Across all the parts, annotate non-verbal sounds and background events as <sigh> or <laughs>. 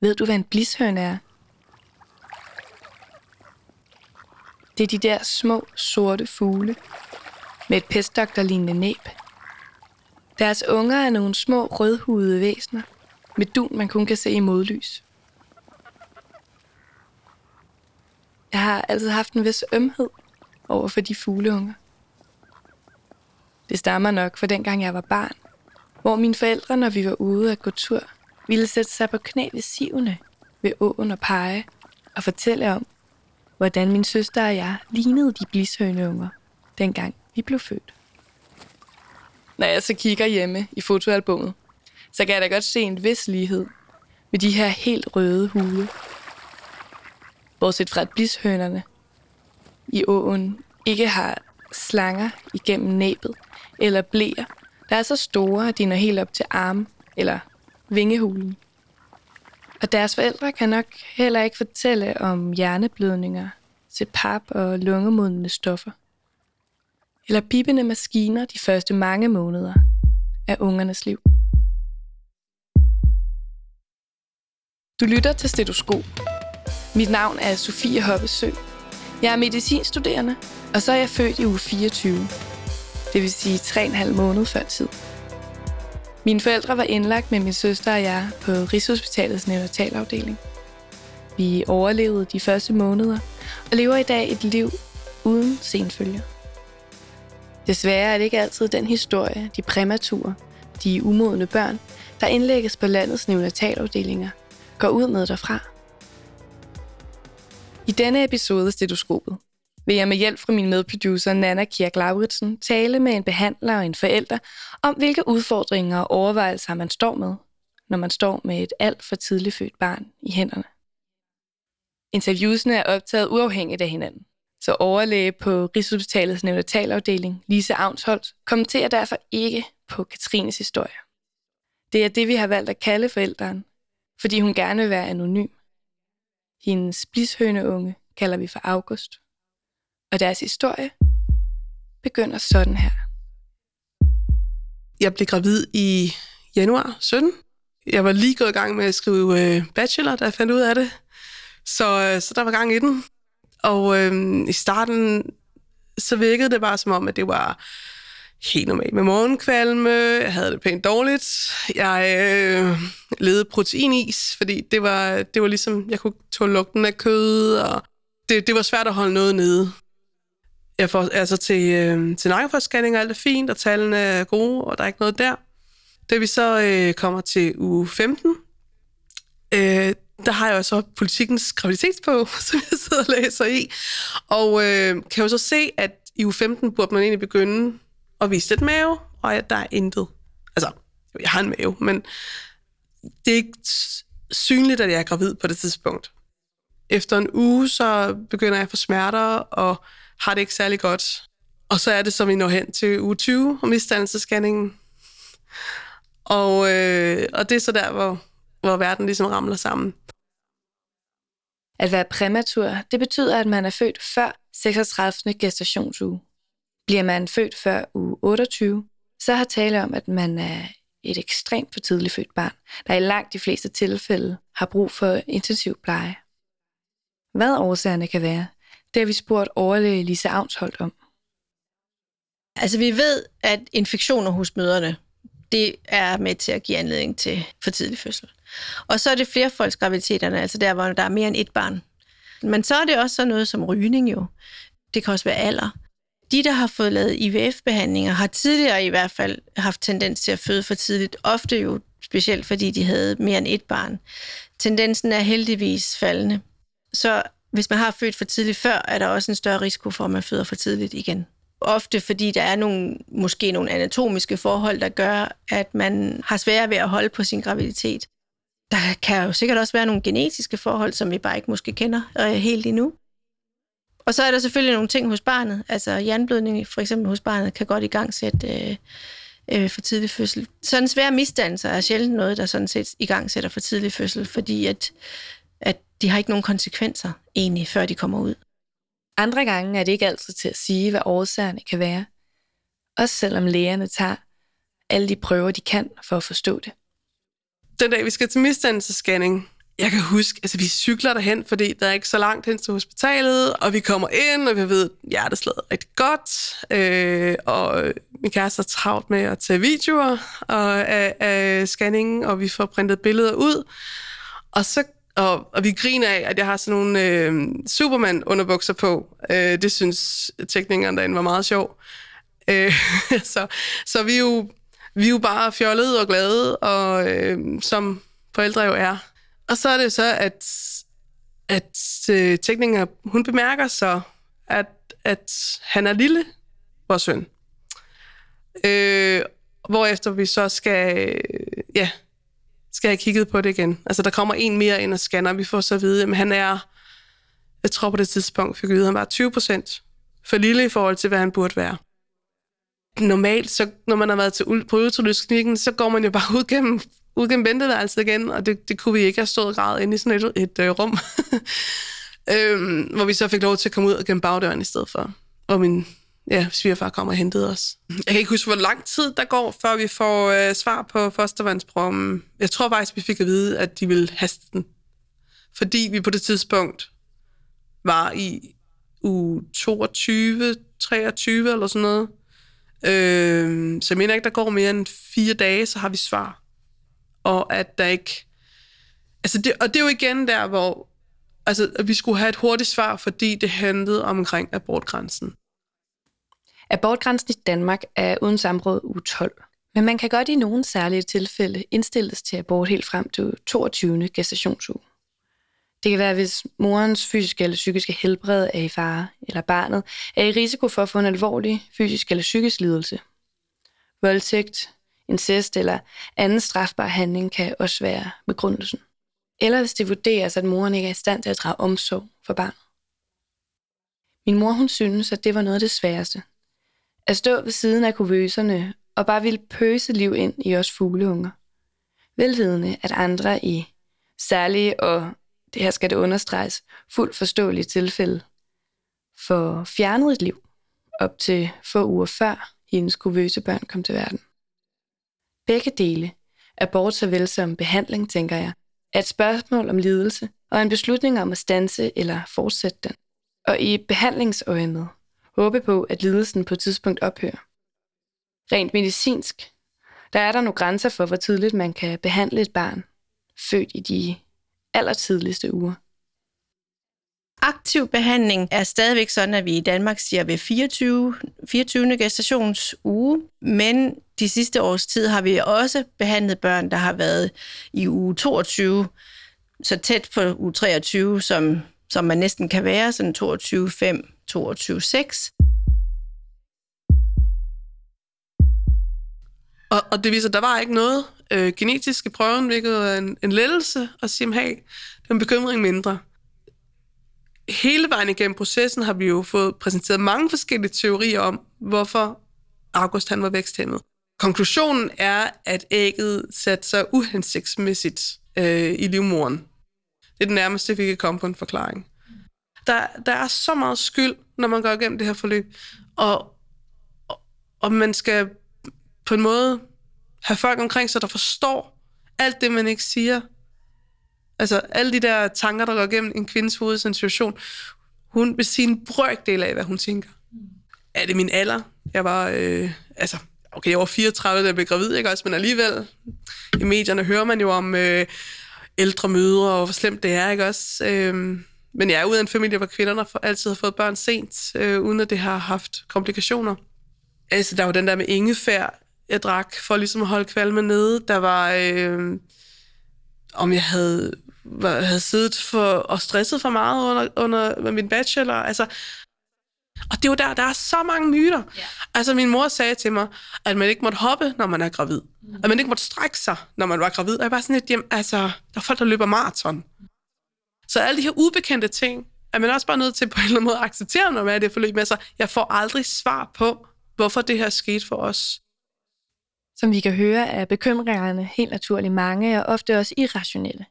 Ved du, hvad en blishøn er? Det er de der små, sorte fugle med et pestdokterlignende næb. Deres unger er nogle små, rødhudede væsener med dun, man kun kan se i modlys. Jeg har altid haft en vis ømhed over for de fugleunger. Det stammer nok fra dengang jeg var barn, hvor mine forældre, når vi var ude at gå tur, ville sætte sig på knæ ved sivene ved åen og pege og fortælle om, hvordan min søster og jeg lignede de blishøneunger, dengang vi blev født. Når jeg så kigger hjemme i fotoalbummet, så kan jeg da godt se en vis lighed med de her helt røde hule. Bortset fra at blishønerne i åen ikke har slanger igennem næbet eller blæer, der er så store, at de når helt op til arm eller vingehulen. Og deres forældre kan nok heller ikke fortælle om hjerneblødninger til pap og lungemodende stoffer. Eller pipende maskiner de første mange måneder af ungernes liv. Du lytter til Stetoskop. Mit navn er Sofie Hoppesø. Jeg er medicinstuderende, og så er jeg født i uge 24. Det vil sige 3,5 måneder før tid. Mine forældre var indlagt med min søster og jeg på Rigshospitalets neonatalafdeling. Vi overlevede de første måneder og lever i dag et liv uden senfølger. Desværre er det ikke altid den historie, de præmature, de umodne børn, der indlægges på landets neonatalafdelinger, går ud med derfra. I denne episode af Stetoskopet vil jeg med hjælp fra min medproducer Nana Kirk Lauritsen tale med en behandler og en forælder om, hvilke udfordringer og overvejelser man står med, når man står med et alt for tidligt født barn i hænderne. Interviewsene er optaget uafhængigt af hinanden, så overlæge på Rigshospitalets neonatalafdeling, Lise Avnsholt, kommenterer derfor ikke på Katrines historie. Det er det, vi har valgt at kalde forældren, fordi hun gerne vil være anonym. Hendes blishøneunge kalder vi for August. Og deres historie begynder sådan her. Jeg blev gravid i januar 17. Jeg var lige gået i gang med at skrive øh, bachelor, da jeg fandt ud af det. Så, øh, så der var gang i den. Og øh, i starten, så virkede det bare som om, at det var helt normalt med morgenkvalme. Jeg havde det pænt dårligt. Jeg øh, levede proteinis, fordi det var, det var ligesom, jeg kunne tåle lugten af kød, og det, det var svært at holde noget nede. Jeg får altså til, øh, til nakkeforscanning, alt er fint, og tallene er gode, og der er ikke noget der. Da vi så øh, kommer til uge 15, øh, der har jeg jo så politikens graviditetsbog, <laughs> som jeg sidder og læser i. Og øh, kan jo så se, at i uge 15 burde man egentlig begynde at vise lidt mave, og at der er intet. Altså, jeg har en mave, men det er ikke synligt, at jeg er gravid på det tidspunkt. Efter en uge, så begynder jeg at få smerter, og har det ikke særlig godt. Og så er det, som vi når hen til uge 20 og misdannelsescanningen. Og, øh, og det er så der, hvor, hvor verden ligesom ramler sammen. At være præmatur, det betyder, at man er født før 36. gestationsuge. Bliver man født før uge 28, så har tale om, at man er et ekstremt for tidligt født barn, der i langt de fleste tilfælde har brug for intensiv pleje. Hvad årsagerne kan være, det har vi spurgt overlæge Lise Avnsholdt om. Altså vi ved, at infektioner hos møderne, det er med til at give anledning til for tidlig fødsel. Og så er det flerfolksgraviditeterne, altså der, hvor der er mere end et barn. Men så er det også sådan noget som rygning jo. Det kan også være alder. De, der har fået lavet IVF-behandlinger, har tidligere i hvert fald haft tendens til at føde for tidligt. Ofte jo specielt fordi de havde mere end et barn. Tendensen er heldigvis faldende. Så hvis man har født for tidligt før, er der også en større risiko for, at man føder for tidligt igen. Ofte fordi der er nogle, måske nogle anatomiske forhold, der gør, at man har svært ved at holde på sin graviditet. Der kan jo sikkert også være nogle genetiske forhold, som vi bare ikke måske kender øh, helt endnu. Og så er der selvfølgelig nogle ting hos barnet. Altså jernblødning for eksempel hos barnet kan godt i gang sætte øh, øh, for tidlig fødsel. Sådan svære misdannelser er sjældent noget, der sådan set i gang sætter for tidlig fødsel, fordi at de har ikke nogen konsekvenser egentlig, før de kommer ud. Andre gange er det ikke altid til at sige, hvad årsagerne kan være. Også selvom lægerne tager alle de prøver, de kan for at forstå det. Den dag, vi skal til misdannelsesscanning, jeg kan huske, altså vi cykler derhen, fordi der er ikke så langt hen til hospitalet, og vi kommer ind, og vi ved, at hjerteslaget er rigtig godt, øh, og min kæreste er travlt med at tage videoer og, af, af scanningen, og vi får printet billeder ud. Og så og, og vi griner af, at jeg har sådan nogle øh, Superman-underbukser på. Øh, det synes teknikeren derinde var meget sjov. Øh, <laughs> så, så vi er jo vi er jo bare fjollede og glade, og øh, som forældre jo er. Og så er det så, at, at øh, teknikeren, hun bemærker så, at, at han er lille, vores søn. Øh, hvorefter vi så skal, øh, ja, skal have kigget på det igen. Altså, der kommer en mere ind og scanner, vi får så at vide, at han er, jeg tror på det tidspunkt, fik vi vide, at han var 20 procent for lille i forhold til, hvad han burde være. Normalt, så når man har været til, på ultralydsklinikken, så går man jo bare <laughs> ud gennem, ud gennem venteværelset igen, og det, det kunne vi ikke have stået grad inde i sådan et, et øh, rum. <laughs> øhm, hvor vi så fik lov til at komme ud gennem bagdøren i stedet for. Og min ja, svigerfar kommer og hentede os. Jeg kan ikke huske, hvor lang tid der går, før vi får øh, svar på fostervandsprommen. Jeg tror faktisk, vi fik at vide, at de ville haste den. Fordi vi på det tidspunkt var i u 22, 23 eller sådan noget. Øh, så jeg mener ikke, der går mere end fire dage, så har vi svar. Og at der ikke... Altså det, og det er jo igen der, hvor altså, at vi skulle have et hurtigt svar, fordi det handlede omkring abortgrænsen. Abortgrænsen i Danmark er uden samråd u 12. Men man kan godt i nogle særlige tilfælde indstilles til abort helt frem til 22. gestationsuge. Det kan være, hvis morens fysiske eller psykiske helbred er i fare, eller barnet er i risiko for at få en alvorlig fysisk eller psykisk lidelse. Voldtægt, incest eller anden strafbar handling kan også være begrundelsen. Eller hvis det vurderes, at moren ikke er i stand til at drage omsorg for barnet. Min mor hun synes, at det var noget af det sværeste, at stå ved siden af kuvøserne og bare ville pøse liv ind i os fugleunger. Velvidende, at andre i særlige og, det her skal det understreges, fuldt forståelige tilfælde, for fjernet et liv op til få uger før hendes kuvøse børn kom til verden. Begge dele, abort såvel som behandling, tænker jeg, er et spørgsmål om lidelse og en beslutning om at stanse eller fortsætte den. Og i behandlingsøjemed håbe på, at lidelsen på et tidspunkt ophører. Rent medicinsk, der er der nogle grænser for, hvor tidligt man kan behandle et barn, født i de allertidligste uger. Aktiv behandling er stadigvæk sådan, at vi i Danmark siger ved 24, 24. gestationsuge, men de sidste års tid har vi også behandlet børn, der har været i uge 22, så tæt på uge 23, som, som man næsten kan være, sådan 22-5, 22.6. Og, og det viser, at der var ikke noget øh, genetisk i prøven, hvilket er en, en lettelse at sige, hey, det er en bekymring mindre. Hele vejen igennem processen har vi jo fået præsenteret mange forskellige teorier om, hvorfor August han var væksthæmmet. Konklusionen er, at ægget satte sig uhensigtsmæssigt øh, i livmoren. Det er det nærmeste, vi kan komme på en forklaring. Der, der er så meget skyld, når man går igennem det her forløb, og, og, og man skal på en måde have folk omkring sig, der forstår alt det, man ikke siger. Altså alle de der tanker, der går igennem en kvindes hoved i en situation, hun vil sige en brøkdel af, hvad hun tænker. Er det min alder? Jeg var, øh, altså, okay, jeg var 34, da jeg blev gravid, ikke også? Men alligevel, i medierne hører man jo om øh, ældre mødre, og hvor slemt det er, ikke også? Øh, men jeg er ude af en familie, hvor kvinderne altid har fået børn sent, øh, uden at det har haft komplikationer. Altså, der var den der med ingefær, jeg drak, for ligesom at holde kvalme nede. Der var, øh, om jeg havde, var, havde siddet for, og stresset for meget under, under min bachelor. Altså, og det er jo der, der er så mange myter. Yeah. Altså, min mor sagde til mig, at man ikke måtte hoppe, når man er gravid. Mm. At man ikke måtte strække sig, når man var gravid. Og jeg var sådan lidt, jamen, altså, der er folk, der løber maraton. Så alle de her ubekendte ting, er man også bare nødt til på en eller anden måde at acceptere, når man er det forløb. med sig. jeg får aldrig svar på, hvorfor det her skete for os. Som vi kan høre, er bekymringerne helt naturligt mange og ofte også irrationelle.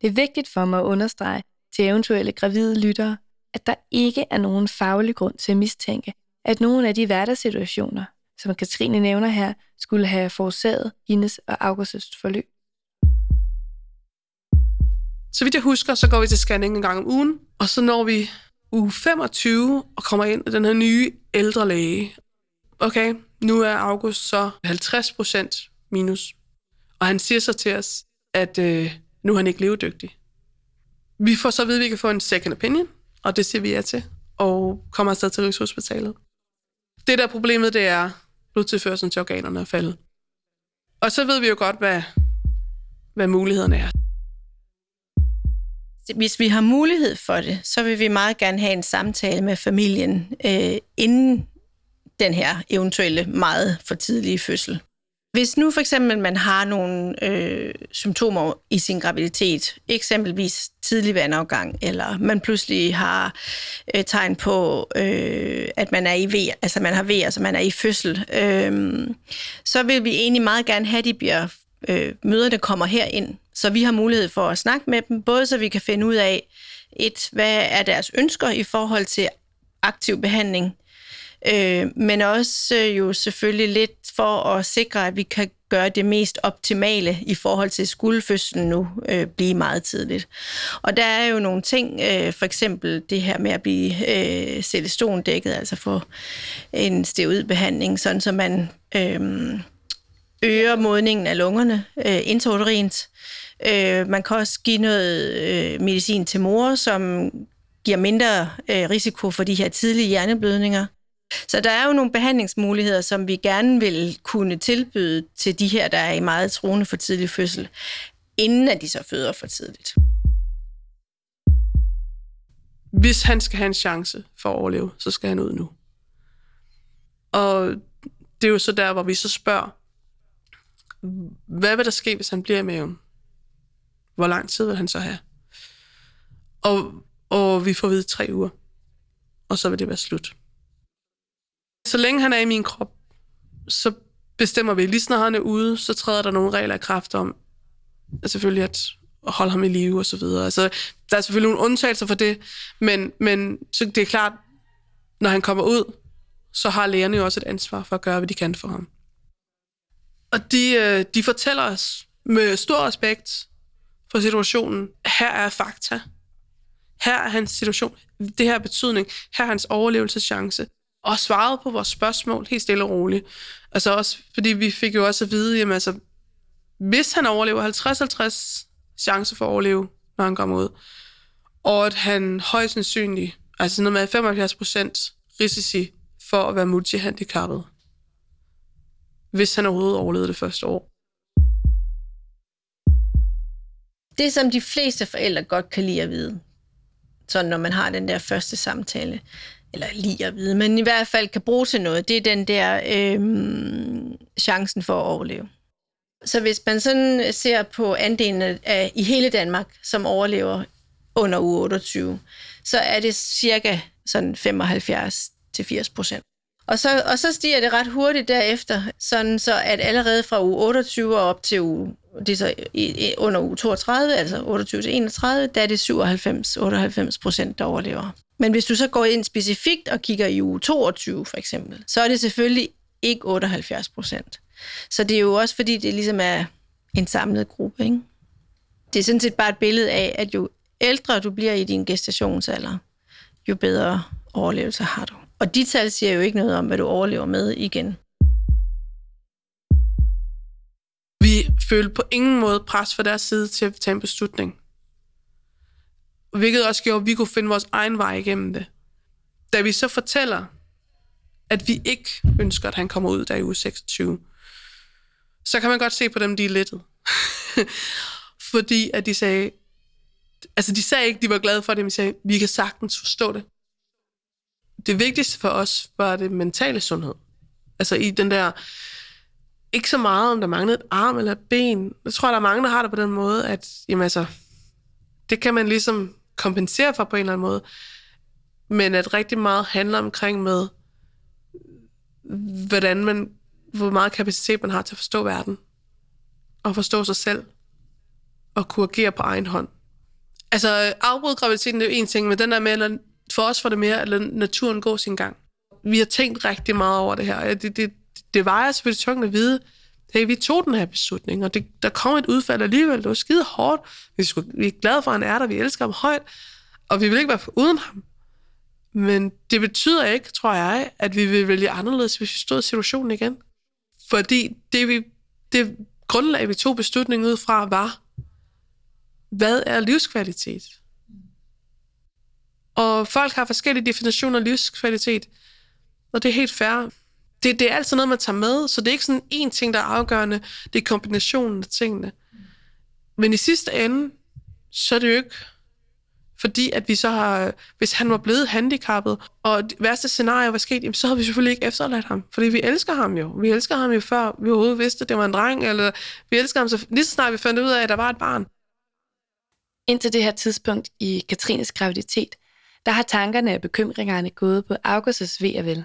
Det er vigtigt for mig at understrege til eventuelle gravide lyttere, at der ikke er nogen faglig grund til at mistænke, at nogle af de hverdagssituationer, som Katrine nævner her, skulle have forårsaget hendes og Augusts forløb. Så vidt jeg husker, så går vi til scanning en gang om ugen, og så når vi uge 25 og kommer ind til den her nye ældre læge. Okay, nu er August så 50 procent minus. Og han siger så til os, at øh, nu er han ikke levedygtig. Vi får så at vide, at vi kan få en second opinion, og det siger vi ja til, og kommer afsted til Rigshospitalet. Det der problemet, det er, blodtilførselen til organerne er faldet. Og så ved vi jo godt, hvad, hvad mulighederne er. Hvis vi har mulighed for det, så vil vi meget gerne have en samtale med familien øh, inden den her eventuelle meget for tidlige fødsel. Hvis nu for eksempel man har nogle øh, symptomer i sin graviditet, eksempelvis tidlig vandafgang, eller man pludselig har øh, tegn på, øh, at man er i V, altså man har V, altså man er i fødsel, øh, så vil vi egentlig meget gerne have, at de bliver øh, møderne kommer her ind, så vi har mulighed for at snakke med dem, både så vi kan finde ud af, et, hvad er deres ønsker i forhold til aktiv behandling, øh, men også øh, jo selvfølgelig lidt for at sikre, at vi kan gøre det mest optimale i forhold til skuldfødslen nu øh, blive meget tidligt. Og der er jo nogle ting, øh, for eksempel det her med at blive øh, celestondækket, altså få en steroidbehandling, sådan så man øh, øger modningen af lungerne øh, intrauterint. Øh, man kan også give noget øh, medicin til mor, som giver mindre øh, risiko for de her tidlige hjerneblødninger. Så der er jo nogle behandlingsmuligheder, som vi gerne vil kunne tilbyde til de her, der er i meget troende for tidlig fødsel, inden at de så føder for tidligt. Hvis han skal have en chance for at overleve, så skal han ud nu. Og det er jo så der, hvor vi så spørger, hvad vil der ske, hvis han bliver i maven? Hvor lang tid vil han så have? Og, og vi får vidt tre uger, og så vil det være slut. Så længe han er i min krop, så bestemmer vi, lige snart han er ude, så træder der nogle regler i kraft om, at selvfølgelig at holde ham i live og så videre. Altså, der er selvfølgelig nogle undtagelser for det, men, men så det er klart, når han kommer ud, så har lægerne jo også et ansvar for at gøre, hvad de kan for ham. Og de, øh, de fortæller os med stor respekt for situationen, her er fakta. Her er hans situation. Det her er betydning. Her er hans overlevelseschance og svaret på vores spørgsmål helt stille og roligt. Altså også, fordi vi fik jo også at vide, jamen altså, hvis han overlever 50-50 chance for at overleve, når han kommer ud, og at han højst sandsynligt, altså noget med 75 procent risici for at være multihandicappet, hvis han overhovedet overlevede det første år. Det, som de fleste forældre godt kan lide at vide, så når man har den der første samtale, eller lige at vide, men i hvert fald kan bruge til noget, det er den der øh, chancen for at overleve. Så hvis man sådan ser på andelen af i hele Danmark, som overlever under uge 28, så er det cirka sådan 75 til 80 procent. Og så, og så stiger det ret hurtigt derefter, sådan så at allerede fra uge 28 og op til uge, det er så i, under uge 32, altså 28 til 31, der er det 97-98 procent, der overlever. Men hvis du så går ind specifikt og kigger i uge 22 for eksempel, så er det selvfølgelig ikke 78 procent. Så det er jo også fordi, det ligesom er en samlet gruppe. Ikke? Det er sådan set bare et billede af, at jo ældre du bliver i din gestationsalder, jo bedre overlevelse har du. Og de tal siger jo ikke noget om, hvad du overlever med igen. Vi følte på ingen måde pres fra deres side til at tage en beslutning. Hvilket også gjorde, at vi kunne finde vores egen vej igennem det. Da vi så fortæller, at vi ikke ønsker, at han kommer ud der i uge 26, så kan man godt se på dem, de er lettet. <laughs> Fordi at de sagde, altså de sagde ikke, de var glade for det, men de sagde, vi kan sagtens forstå det. Det vigtigste for os var det mentale sundhed. Altså i den der, ikke så meget, om der manglede et arm eller et ben. Jeg tror, der er mange, der har det på den måde, at jamen altså, det kan man ligesom kompensere for på en eller anden måde. Men at rigtig meget handler omkring med, hvordan man, hvor meget kapacitet man har til at forstå verden. Og forstå sig selv. Og kunne agere på egen hånd. Altså, afbrud graviditeten er jo en ting, men den der med, for os var det mere, at lade naturen gå sin gang. Vi har tænkt rigtig meget over det her. Det, det, det vejer selvfølgelig tungt at vide, hey, vi tog den her beslutning, og det, der kom et udfald alligevel. Det var skide hårdt. Vi, skulle, vi er glade for, at han er der. Vi elsker ham højt, og vi vil ikke være uden ham. Men det betyder ikke, tror jeg, at vi vil vælge anderledes, hvis vi stod i situationen igen. Fordi det, vi, det grundlag, vi tog beslutningen ud fra, var, hvad er livskvalitet? Og folk har forskellige definitioner af livskvalitet, og det er helt fair. Det, det er altid noget, man tager med, så det er ikke sådan én ting, der er afgørende. Det er kombinationen af tingene. Men i sidste ende, så er det jo ikke fordi at vi så har, hvis han var blevet handicappet, og det værste scenarie var sket, så havde vi selvfølgelig ikke efterladt ham, fordi vi elsker ham jo. Vi elsker ham jo før vi overhovedet vidste, at det var en dreng, eller vi elsker ham så lige så snart vi fandt ud af, at der var et barn. Indtil det her tidspunkt i Katrines graviditet, der har tankerne og bekymringerne gået på Augustus ved og vel.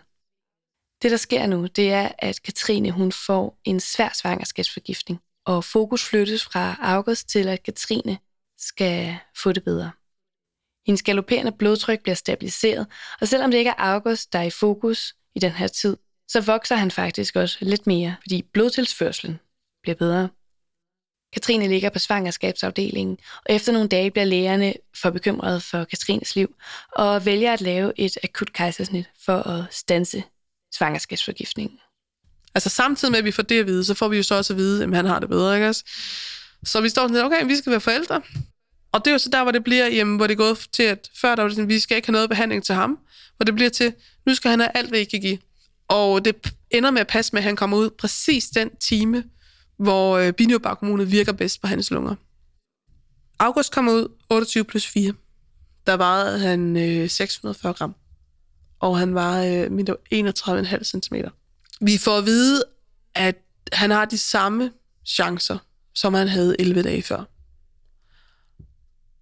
Det, der sker nu, det er, at Katrine hun får en svær svangerskabsforgiftning, og fokus flyttes fra August til, at Katrine skal få det bedre. Hendes galopperende blodtryk bliver stabiliseret, og selvom det ikke er August, der er i fokus i den her tid, så vokser han faktisk også lidt mere, fordi blodtilsførselen bliver bedre. Katrine ligger på svangerskabsafdelingen, og efter nogle dage bliver lægerne for bekymrede for Katrines liv, og vælger at lave et akut kejsersnit for at stanse svangerskabsforgiftningen. Altså samtidig med, at vi får det at vide, så får vi jo så også at vide, at han har det bedre, ikke også? Så vi står sådan, okay, vi skal være forældre. Og det er jo så der, hvor det bliver, jamen, hvor det er gået til, at før der var det sådan, vi skal ikke have noget behandling til ham, hvor det bliver til, nu skal han have alt, hvad I kan give. Og det ender med at passe med, at han kommer ud præcis den time, hvor øh, binyrbarkhormonet virker bedst på hans lunger. August kommer ud 28 plus 4. Der vejede han øh, 640 gram, og han var øh, 31,5 cm. Vi får at vide, at han har de samme chancer, som han havde 11 dage før.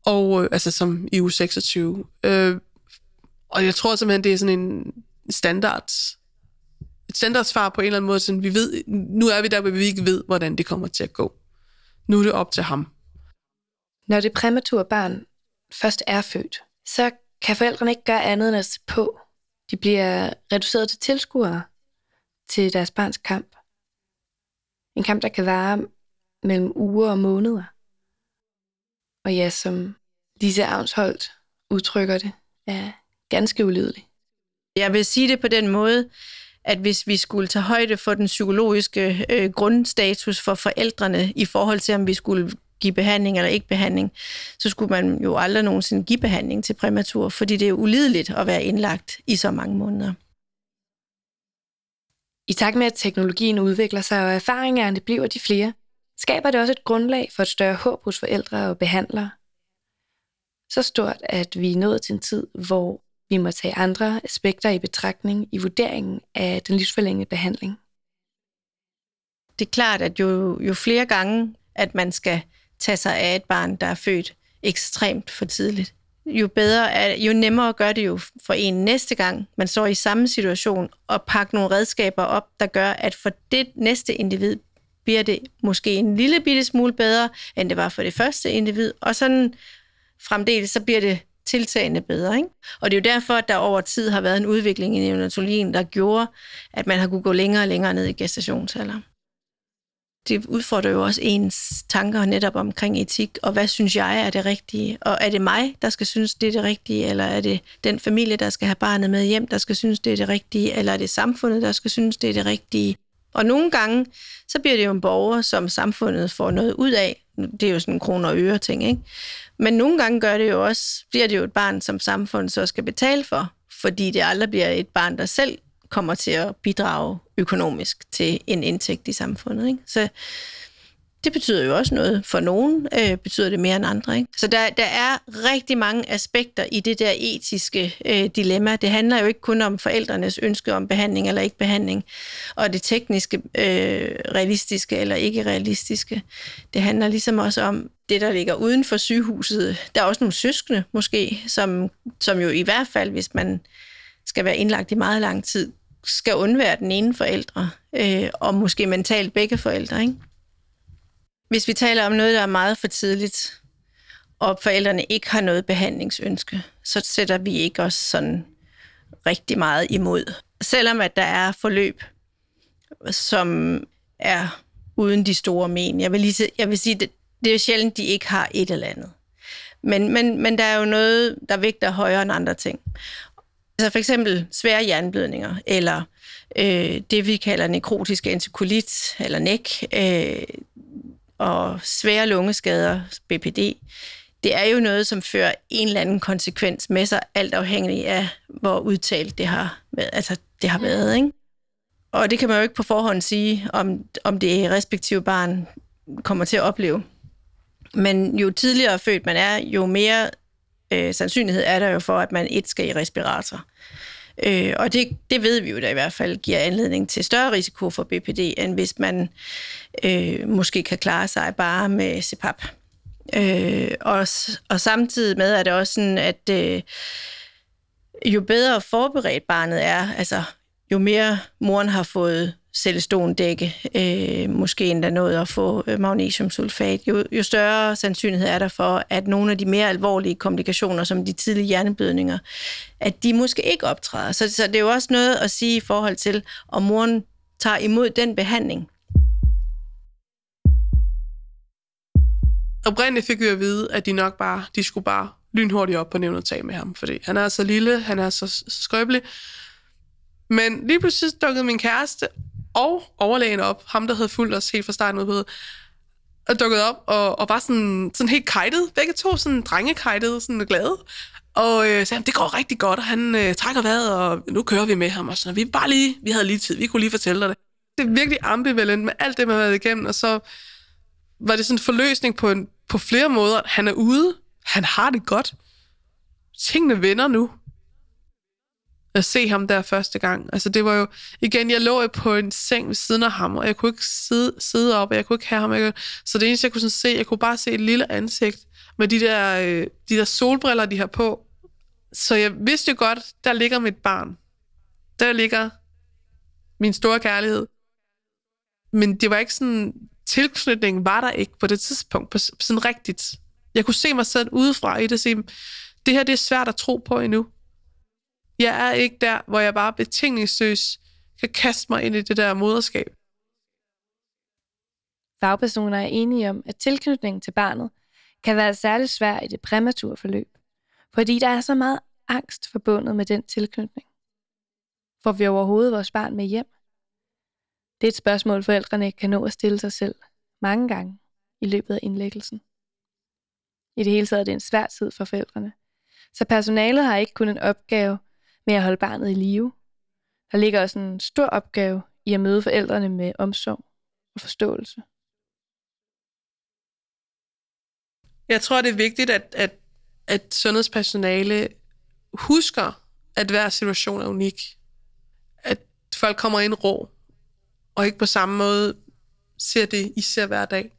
Og, øh, altså som i uge 26. Øh, og jeg tror simpelthen, det er sådan en standard et standardsvar på en eller anden måde, sådan, vi ved, nu er vi der, hvor vi ikke ved, hvordan det kommer til at gå. Nu er det op til ham. Når det præmature barn først er født, så kan forældrene ikke gøre andet end at se på. De bliver reduceret til tilskuere til deres barns kamp. En kamp, der kan vare mellem uger og måneder. Og ja, som Lise Avnsholdt udtrykker det, er ganske ulydeligt. Jeg vil sige det på den måde, at hvis vi skulle tage højde for den psykologiske øh, grundstatus for forældrene i forhold til, om vi skulle give behandling eller ikke behandling, så skulle man jo aldrig nogensinde give behandling til præmatur, fordi det er ulideligt at være indlagt i så mange måneder. I takt med, at teknologien udvikler sig, og erfaringerne bliver de flere, skaber det også et grundlag for et større håb hos forældre og behandlere. Så stort, at vi er nået til en tid, hvor vi må tage andre aspekter i betragtning i vurderingen af den livsforlængende behandling. Det er klart, at jo, jo flere gange, at man skal tage sig af et barn, der er født ekstremt for tidligt, jo bedre er, jo nemmere gør det jo for en næste gang, man står i samme situation, og pakke nogle redskaber op, der gør, at for det næste individ bliver det måske en lille bitte smule bedre, end det var for det første individ, og sådan fremdeles, så bliver det tiltagende bedre. Ikke? Og det er jo derfor, at der over tid har været en udvikling i neonatologien, der gjorde, at man har kunne gå længere og længere ned i gestationsalder. Det udfordrer jo også ens tanker netop omkring etik, og hvad synes jeg er det rigtige? Og er det mig, der skal synes, det er det rigtige, eller er det den familie, der skal have barnet med hjem, der skal synes, det er det rigtige, eller er det samfundet, der skal synes, det er det rigtige? Og nogle gange, så bliver det jo en borger, som samfundet får noget ud af. Det er jo sådan en kroner og øre ting, ikke? Men nogle gange gør det jo også, bliver det jo et barn, som samfundet så skal betale for, fordi det aldrig bliver et barn, der selv kommer til at bidrage økonomisk til en indtægt i samfundet. Ikke? Så det betyder jo også noget. For nogen øh, betyder det mere end andre. Ikke? Så der, der er rigtig mange aspekter i det der etiske øh, dilemma. Det handler jo ikke kun om forældrenes ønske om behandling eller ikke behandling, og det tekniske, øh, realistiske eller ikke realistiske. Det handler ligesom også om det, der ligger uden for sygehuset. Der er også nogle søskende måske, som, som jo i hvert fald, hvis man skal være indlagt i meget lang tid, skal undvære den ene forældre, øh, og måske mentalt begge forældre. Ikke? Hvis vi taler om noget, der er meget for tidligt, og forældrene ikke har noget behandlingsønske, så sætter vi ikke os sådan rigtig meget imod. Selvom at der er forløb, som er uden de store men. Jeg vil, lige, jeg vil sige, det, det er sjældent, de ikke har et eller andet. Men, men, men der er jo noget, der vægter højere end andre ting. Altså for eksempel svære jernblødninger, eller øh, det, vi kalder nekrotisk enterokolit, eller NEC, øh, og svære lungeskader, BPD, det er jo noget, som fører en eller anden konsekvens med sig, alt afhængig af, hvor udtalt det har, altså, det har været. Ikke? Og det kan man jo ikke på forhånd sige, om, om det respektive barn kommer til at opleve. Men jo tidligere født man er, jo mere øh, sandsynlighed er der jo for, at man et skal i respirator. Øh, og det, det ved vi jo da i hvert fald giver anledning til større risiko for BPD, end hvis man øh, måske kan klare sig bare med CPAP. Øh, og, og samtidig med er det også sådan, at øh, jo bedre forberedt barnet er, altså jo mere moren har fået celestondække, øh, måske endda noget at få øh, magnesiumsulfat, jo, jo større sandsynlighed er der for, at nogle af de mere alvorlige komplikationer, som de tidlige hjerneblødninger, at de måske ikke optræder. Så, så det er jo også noget at sige i forhold til, om moren tager imod den behandling. Oprindeligt fik vi at vide, at de nok bare, de skulle bare lynhurtigt op på nævnet med ham, fordi han er så lille, han er så skrøbelig. Men lige pludselig dukkede min kæreste og overlægen op, ham der havde fulgt os helt fra starten ud og dukket op og, og var sådan, sådan helt kajtet. Begge to sådan drengekajtet, sådan glade. Og øh, sagde, det går rigtig godt, og han øh, trækker vejret, og nu kører vi med ham. Og sådan, vi bare lige, vi havde lige tid, vi kunne lige fortælle dig det. Det er virkelig ambivalent med alt det, man har været igennem, og så var det sådan en forløsning på, en, på flere måder. Han er ude, han har det godt. Tingene vender nu at se ham der første gang. Altså det var jo, igen, jeg lå på en seng ved siden af ham, og jeg kunne ikke sidde, sidde op, og jeg kunne ikke have ham. Jeg, så det eneste, jeg kunne sådan se, jeg kunne bare se et lille ansigt med de der, øh, de der solbriller, de har på. Så jeg vidste jo godt, der ligger mit barn. Der ligger min store kærlighed. Men det var ikke sådan, tilknytningen var der ikke på det tidspunkt, på, sådan rigtigt. Jeg kunne se mig selv udefra i det og sige, det her det er svært at tro på endnu. Jeg er ikke der, hvor jeg bare betingningsløst kan kaste mig ind i det der moderskab. Fagpersoner er enige om, at tilknytningen til barnet kan være særligt svær i det præmature forløb, fordi der er så meget angst forbundet med den tilknytning. Får vi overhovedet vores barn med hjem? Det er et spørgsmål, forældrene kan nå at stille sig selv mange gange i løbet af indlæggelsen. I det hele taget er det en svær tid for forældrene, så personalet har ikke kun en opgave med at holde barnet i live. Der ligger også en stor opgave i at møde forældrene med omsorg og forståelse. Jeg tror, det er vigtigt, at, at, at sundhedspersonale husker, at hver situation er unik. At folk kommer ind rå, og ikke på samme måde ser det, I ser hver dag.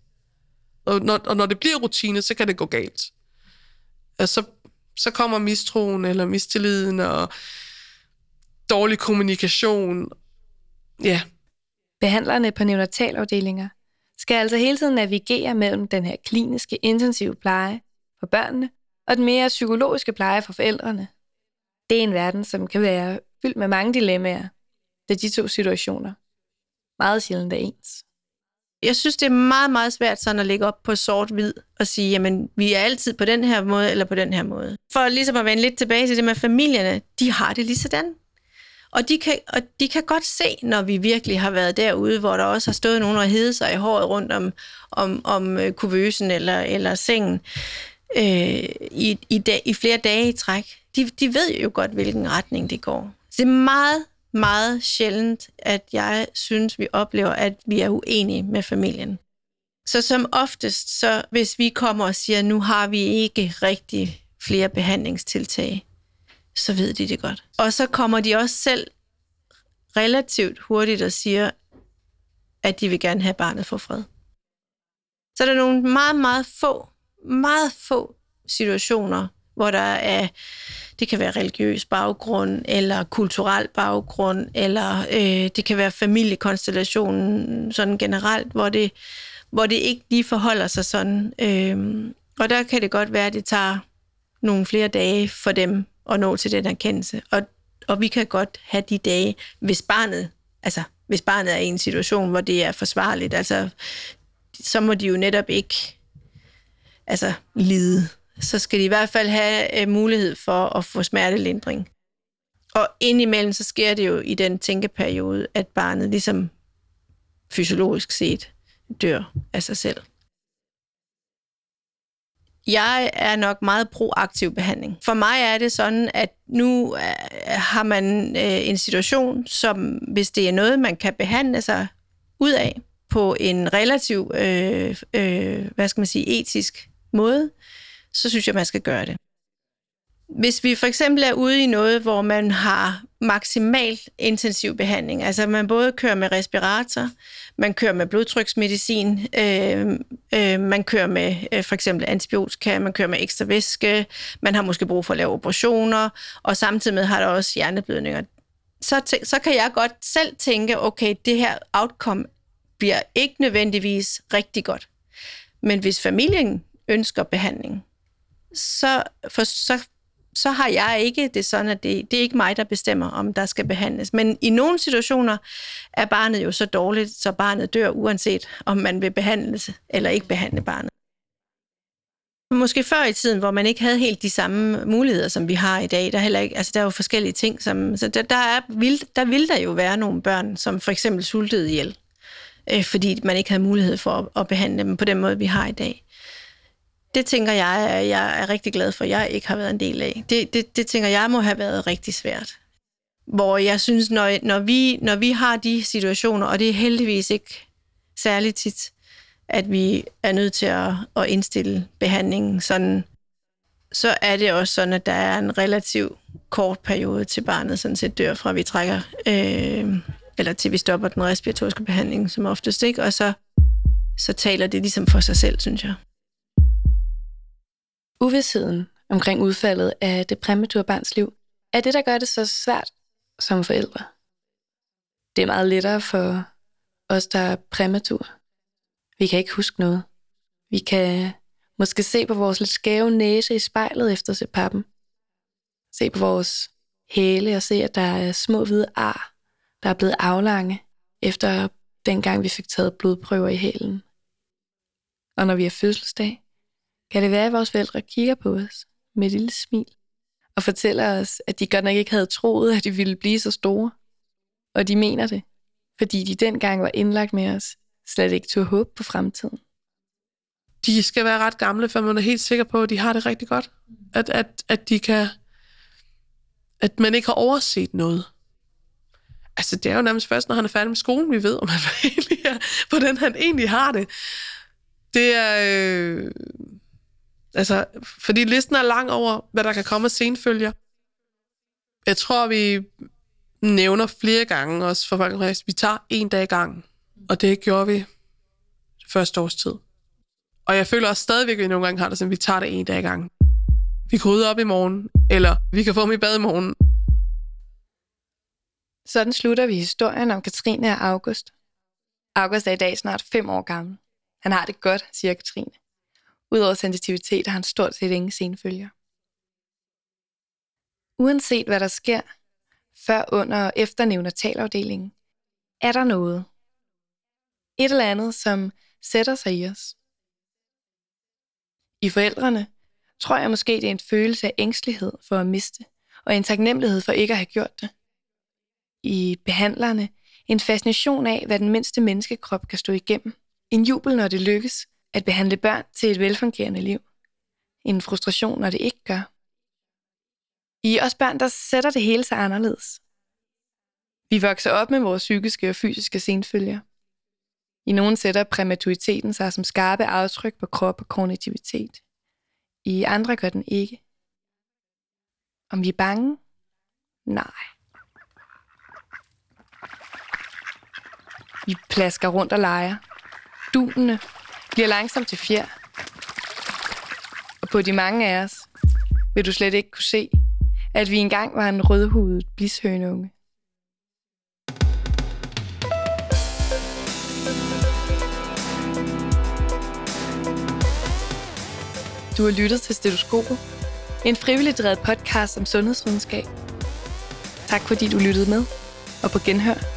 Og når, og når det bliver rutine, så kan det gå galt. Og så så kommer mistroen eller mistilliden og dårlig kommunikation. Ja. Behandlerne på neonatalafdelinger skal altså hele tiden navigere mellem den her kliniske intensive pleje for børnene og den mere psykologiske pleje for forældrene. Det er en verden, som kan være fyldt med mange dilemmaer, da de to situationer meget sjældent er ens jeg synes, det er meget, meget svært sådan at lægge op på sort-hvid og sige, jamen, vi er altid på den her måde eller på den her måde. For ligesom at vende lidt tilbage til det med familierne, de har det lige sådan. Og de, kan, og de kan godt se, når vi virkelig har været derude, hvor der også har stået nogen og hede sig i håret rundt om, om, om øh, kuvøsen eller, eller sengen øh, i, i, dag, i flere dage i træk. De, de ved jo godt, hvilken retning det går. Så det er meget meget sjældent, at jeg synes, vi oplever, at vi er uenige med familien. Så som oftest, så hvis vi kommer og siger, nu har vi ikke rigtig flere behandlingstiltag, så ved de det godt. Og så kommer de også selv relativt hurtigt og siger, at de vil gerne have barnet for fred. Så der er nogle meget, meget få, meget få situationer, hvor der er det kan være religiøs baggrund, eller kulturel baggrund, eller øh, det kan være familiekonstellationen sådan generelt, hvor det, hvor det ikke lige forholder sig sådan. Øh, og der kan det godt være, at det tager nogle flere dage for dem at nå til den erkendelse. Og, og vi kan godt have de dage, hvis barnet, altså hvis barnet er i en situation, hvor det er forsvarligt. Altså, så må de jo netop ikke altså, lide. Så skal de i hvert fald have øh, mulighed for at få smertelindring. Og indimellem, så sker det jo i den tænkeperiode, at barnet ligesom fysiologisk set dør af sig selv. Jeg er nok meget proaktiv behandling. For mig er det sådan, at nu øh, har man øh, en situation, som hvis det er noget, man kan behandle sig ud af på en relativ, øh, øh, hvad skal man sige, etisk måde, så synes jeg, man skal gøre det. Hvis vi for eksempel er ude i noget, hvor man har maksimal intensiv behandling, altså man både kører med respirator, man kører med blodtryksmedicin, øh, øh, man kører med øh, for eksempel antibiotika, man kører med ekstra væske, man har måske brug for at lave operationer, og samtidig med har der også hjerneblødninger. Så, så kan jeg godt selv tænke, okay, det her outcome bliver ikke nødvendigvis rigtig godt. Men hvis familien ønsker behandling, så, for, så så har jeg ikke det sådan, at det, det er ikke mig, der bestemmer, om der skal behandles. Men i nogle situationer er barnet jo så dårligt, så barnet dør, uanset om man vil behandles eller ikke behandle barnet. Måske før i tiden, hvor man ikke havde helt de samme muligheder, som vi har i dag. Der heller ikke, altså der er jo forskellige ting. Som, så der, der, er, vil, der vil der jo være nogle børn, som for eksempel sultede ihjel, øh, fordi man ikke havde mulighed for at, at behandle dem på den måde, vi har i dag det tænker jeg, at jeg er rigtig glad for, at jeg ikke har været en del af. Det, det, det tænker jeg må have været rigtig svært. Hvor jeg synes, når, når, vi, når vi har de situationer, og det er heldigvis ikke særligt tit, at vi er nødt til at, at indstille behandlingen sådan, så er det også sådan, at der er en relativ kort periode til barnet sådan set dør fra, vi trækker, øh, eller til vi stopper den respiratoriske behandling som oftest, ikke? Og så, så taler det ligesom for sig selv, synes jeg. Uvidsheden omkring udfaldet af det præmature barns liv er det, der gør det så svært som forældre. Det er meget lettere for os, der er præmatur. Vi kan ikke huske noget. Vi kan måske se på vores lidt skæve næse i spejlet efter at se pappen. Se på vores hæle og se, at der er små hvide ar, der er blevet aflange efter dengang vi fik taget blodprøver i hælen. Og når vi har fødselsdag, kan det være, at vores forældre kigger på os med et lille smil og fortæller os, at de godt nok ikke havde troet, at de ville blive så store. Og de mener det, fordi de dengang var indlagt med os, slet ikke tog håb på fremtiden. De skal være ret gamle, for man er helt sikker på, at de har det rigtig godt. At, at, at de kan... At man ikke har overset noget. Altså, det er jo nærmest først, når han er færdig med skolen, vi ved, om han <laughs> egentlig er, hvordan han egentlig har det. Det er... Øh, Altså, fordi listen er lang over, hvad der kan komme af senfølger. Jeg tror, vi nævner flere gange også for folk, at vi tager en dag i gang. Og det gjorde vi det første års tid. Og jeg føler også stadigvæk, at vi nogle gange har det sådan, at vi tager det en dag i gang. Vi kan rydde op i morgen, eller vi kan få dem i bad i morgen. Sådan slutter vi historien om Katrine og August. August er i dag snart fem år gammel. Han har det godt, siger Katrine. Udover sensitivitet har han stort set ingen senfølger. Uanset hvad der sker, før, under og efter neonatalafdelingen, er der noget. Et eller andet, som sætter sig i os. I forældrene tror jeg måske, det er en følelse af ængstelighed for at miste, og en taknemmelighed for ikke at have gjort det. I behandlerne en fascination af, hvad den mindste menneskekrop kan stå igennem. En jubel, når det lykkes, at behandle børn til et velfungerende liv. En frustration, når det ikke gør. I os børn, der sætter det hele sig anderledes. Vi vokser op med vores psykiske og fysiske senfølger. I nogen sætter præmaturiteten sig som skarpe aftryk på krop og kognitivitet. I andre gør den ikke. Om vi er bange? Nej. Vi plasker rundt og leger. Dunene bliver langsomt til fjer. Og på de mange af os vil du slet ikke kunne se, at vi engang var en rødhudet blishøneunge. Du har lyttet til Stetoskopet, en frivilligt drevet podcast om sundhedsvidenskab. Tak fordi du lyttede med, og på genhør.